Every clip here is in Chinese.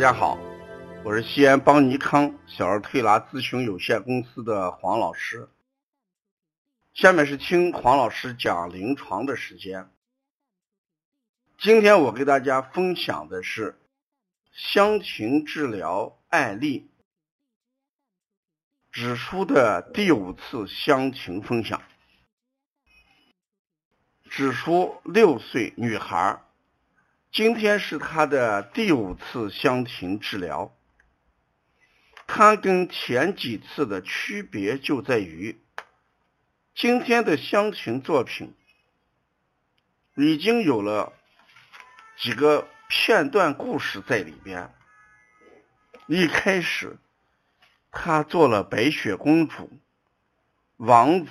大家好，我是西安邦尼康小儿推拿咨询有限公司的黄老师。下面是听黄老师讲临床的时间。今天我给大家分享的是香芹治疗案例，指出的第五次香芹分享。指出六岁女孩。今天是他的第五次香庭治疗，他跟前几次的区别就在于，今天的香庭作品已经有了几个片段故事在里边。一开始，他做了白雪公主、王子、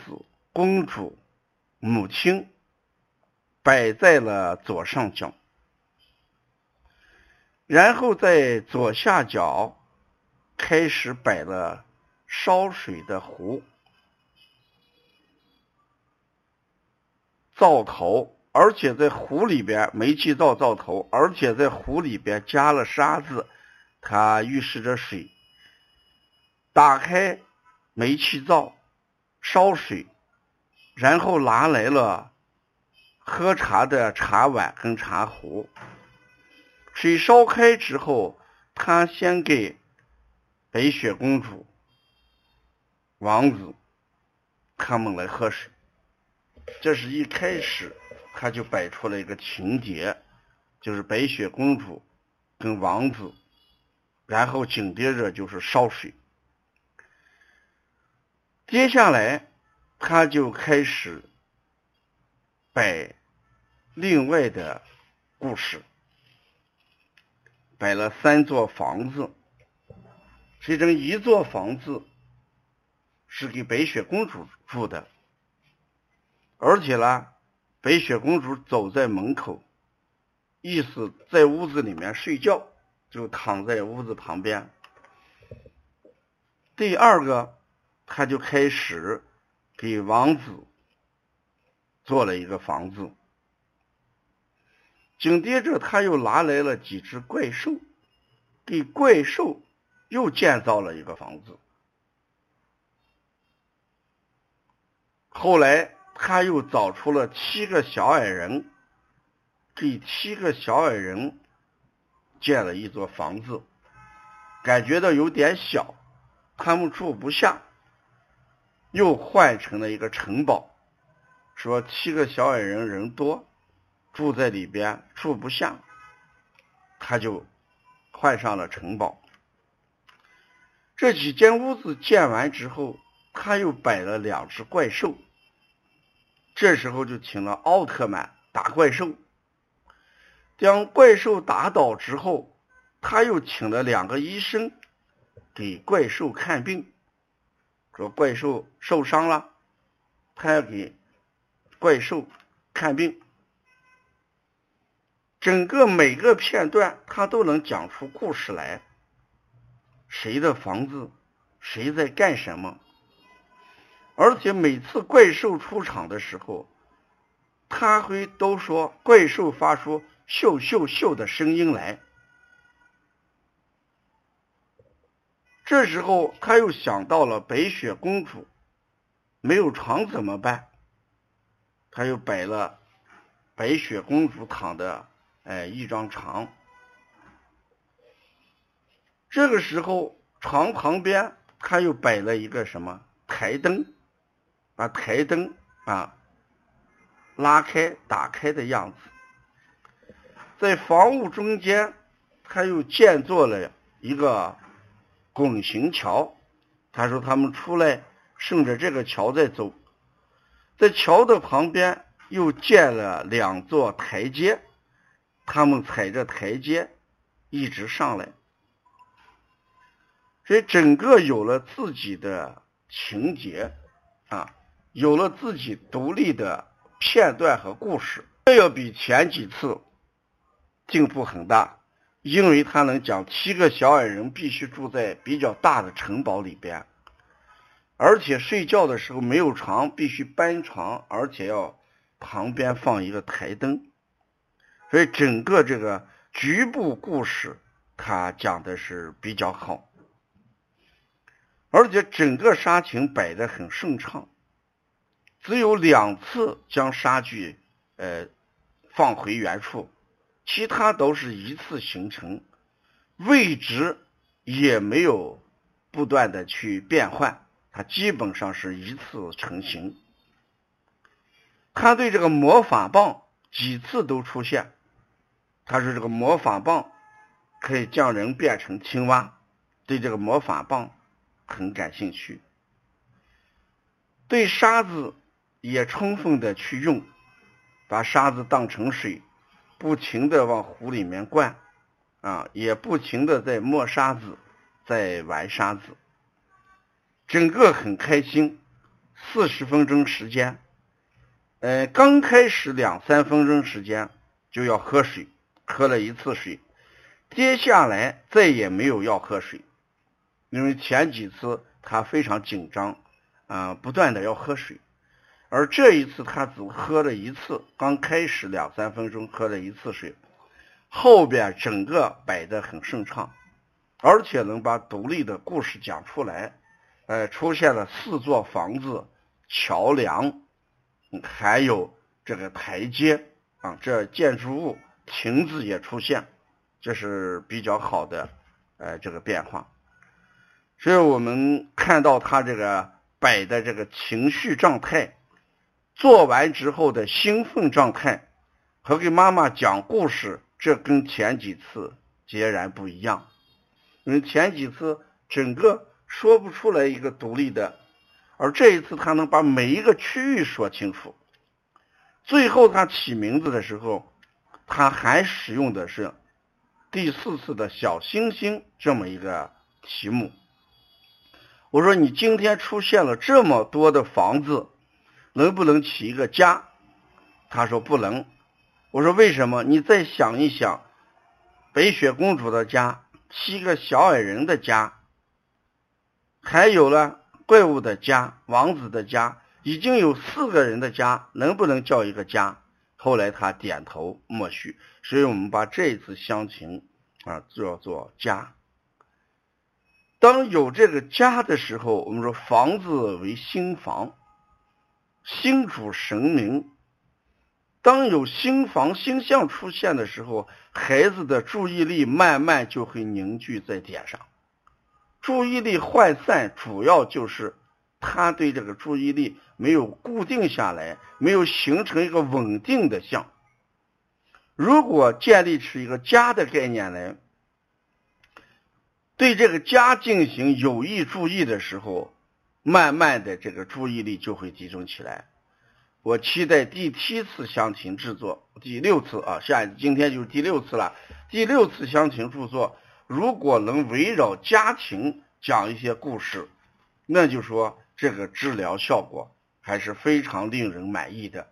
公主、母亲，摆在了左上角。然后在左下角开始摆了烧水的壶、灶头，而且在壶里边煤气灶灶头，而且在壶里边加了沙子，它预示着水。打开煤气灶烧水，然后拿来了喝茶的茶碗跟茶壶。水烧开之后，他先给白雪公主、王子他们来喝水。这是一开始他就摆出了一个情节，就是白雪公主跟王子，然后紧接着就是烧水。接下来他就开始摆另外的故事。摆了三座房子，其中一座房子是给白雪公主住的，而且呢，白雪公主走在门口，意思在屋子里面睡觉，就躺在屋子旁边。第二个，他就开始给王子做了一个房子。紧接着，他又拿来了几只怪兽，给怪兽又建造了一个房子。后来，他又找出了七个小矮人，给七个小矮人建了一座房子，感觉到有点小，他们住不下，又换成了一个城堡，说七个小矮人人多。住在里边住不下，他就换上了城堡。这几间屋子建完之后，他又摆了两只怪兽。这时候就请了奥特曼打怪兽。将怪兽打倒之后，他又请了两个医生给怪兽看病。说怪兽受伤了，他要给怪兽看病。整个每个片段，他都能讲出故事来。谁的房子，谁在干什么？而且每次怪兽出场的时候，他会都说怪兽发出咻咻咻的声音来。这时候他又想到了白雪公主没有床怎么办？他又摆了白雪公主躺的。哎，一张床。这个时候，床旁边他又摆了一个什么台灯，把台灯啊拉开、打开的样子。在房屋中间，他又建做了一个拱形桥。他说他们出来顺着这个桥在走，在桥的旁边又建了两座台阶。他们踩着台阶一直上来，所以整个有了自己的情节啊，有了自己独立的片段和故事，这要比前几次进步很大，因为他能讲七个小矮人必须住在比较大的城堡里边，而且睡觉的时候没有床，必须搬床，而且要旁边放一个台灯。所以整个这个局部故事他讲的是比较好，而且整个杀情摆得很顺畅，只有两次将杀具呃放回原处，其他都是一次形成，位置也没有不断的去变换，它基本上是一次成型。他对这个魔法棒几次都出现，他说这个魔法棒可以将人变成青蛙，对这个魔法棒很感兴趣，对沙子也充分的去用，把沙子当成水，不停的往壶里面灌，啊，也不停的在磨沙子，在玩沙子，整个很开心，四十分钟时间。呃，刚开始两三分钟时间就要喝水，喝了一次水，接下来再也没有要喝水，因为前几次他非常紧张，啊，不断的要喝水，而这一次他只喝了一次，刚开始两三分钟喝了一次水，后边整个摆得很顺畅，而且能把独立的故事讲出来，呃，出现了四座房子、桥梁。还有这个台阶啊，这建筑物亭子也出现，这是比较好的呃这个变化。所以我们看到他这个摆的这个情绪状态，做完之后的兴奋状态，和给妈妈讲故事，这跟前几次截然不一样。因为前几次整个说不出来一个独立的。而这一次，他能把每一个区域说清楚。最后，他起名字的时候，他还使用的是第四次的小星星这么一个题目。我说：“你今天出现了这么多的房子，能不能起一个家？”他说：“不能。”我说：“为什么？你再想一想，白雪公主的家，七个小矮人的家，还有了。”怪物的家，王子的家，已经有四个人的家，能不能叫一个家？后来他点头默许，所以我们把这一次乡情啊叫做家。当有这个家的时候，我们说房子为新房，新主神明。当有新房新象出现的时候，孩子的注意力慢慢就会凝聚在点上。注意力涣散，主要就是他对这个注意力没有固定下来，没有形成一个稳定的像。如果建立起一个家的概念来，对这个家进行有意注意的时候，慢慢的这个注意力就会集中起来。我期待第七次乡情制作，第六次啊，下今天就是第六次了。第六次乡情著作。如果能围绕家庭讲一些故事，那就说这个治疗效果还是非常令人满意的。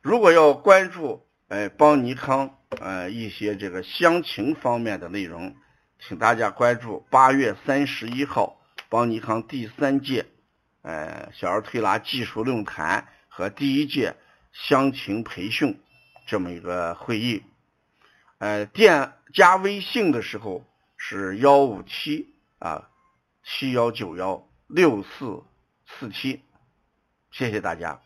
如果要关注呃邦尼康呃一些这个乡情方面的内容，请大家关注八月三十一号邦尼康第三届呃小儿推拿技术论坛和第一届乡情培训这么一个会议。呃，电加微信的时候是幺五七啊七幺九幺六四四七，谢谢大家。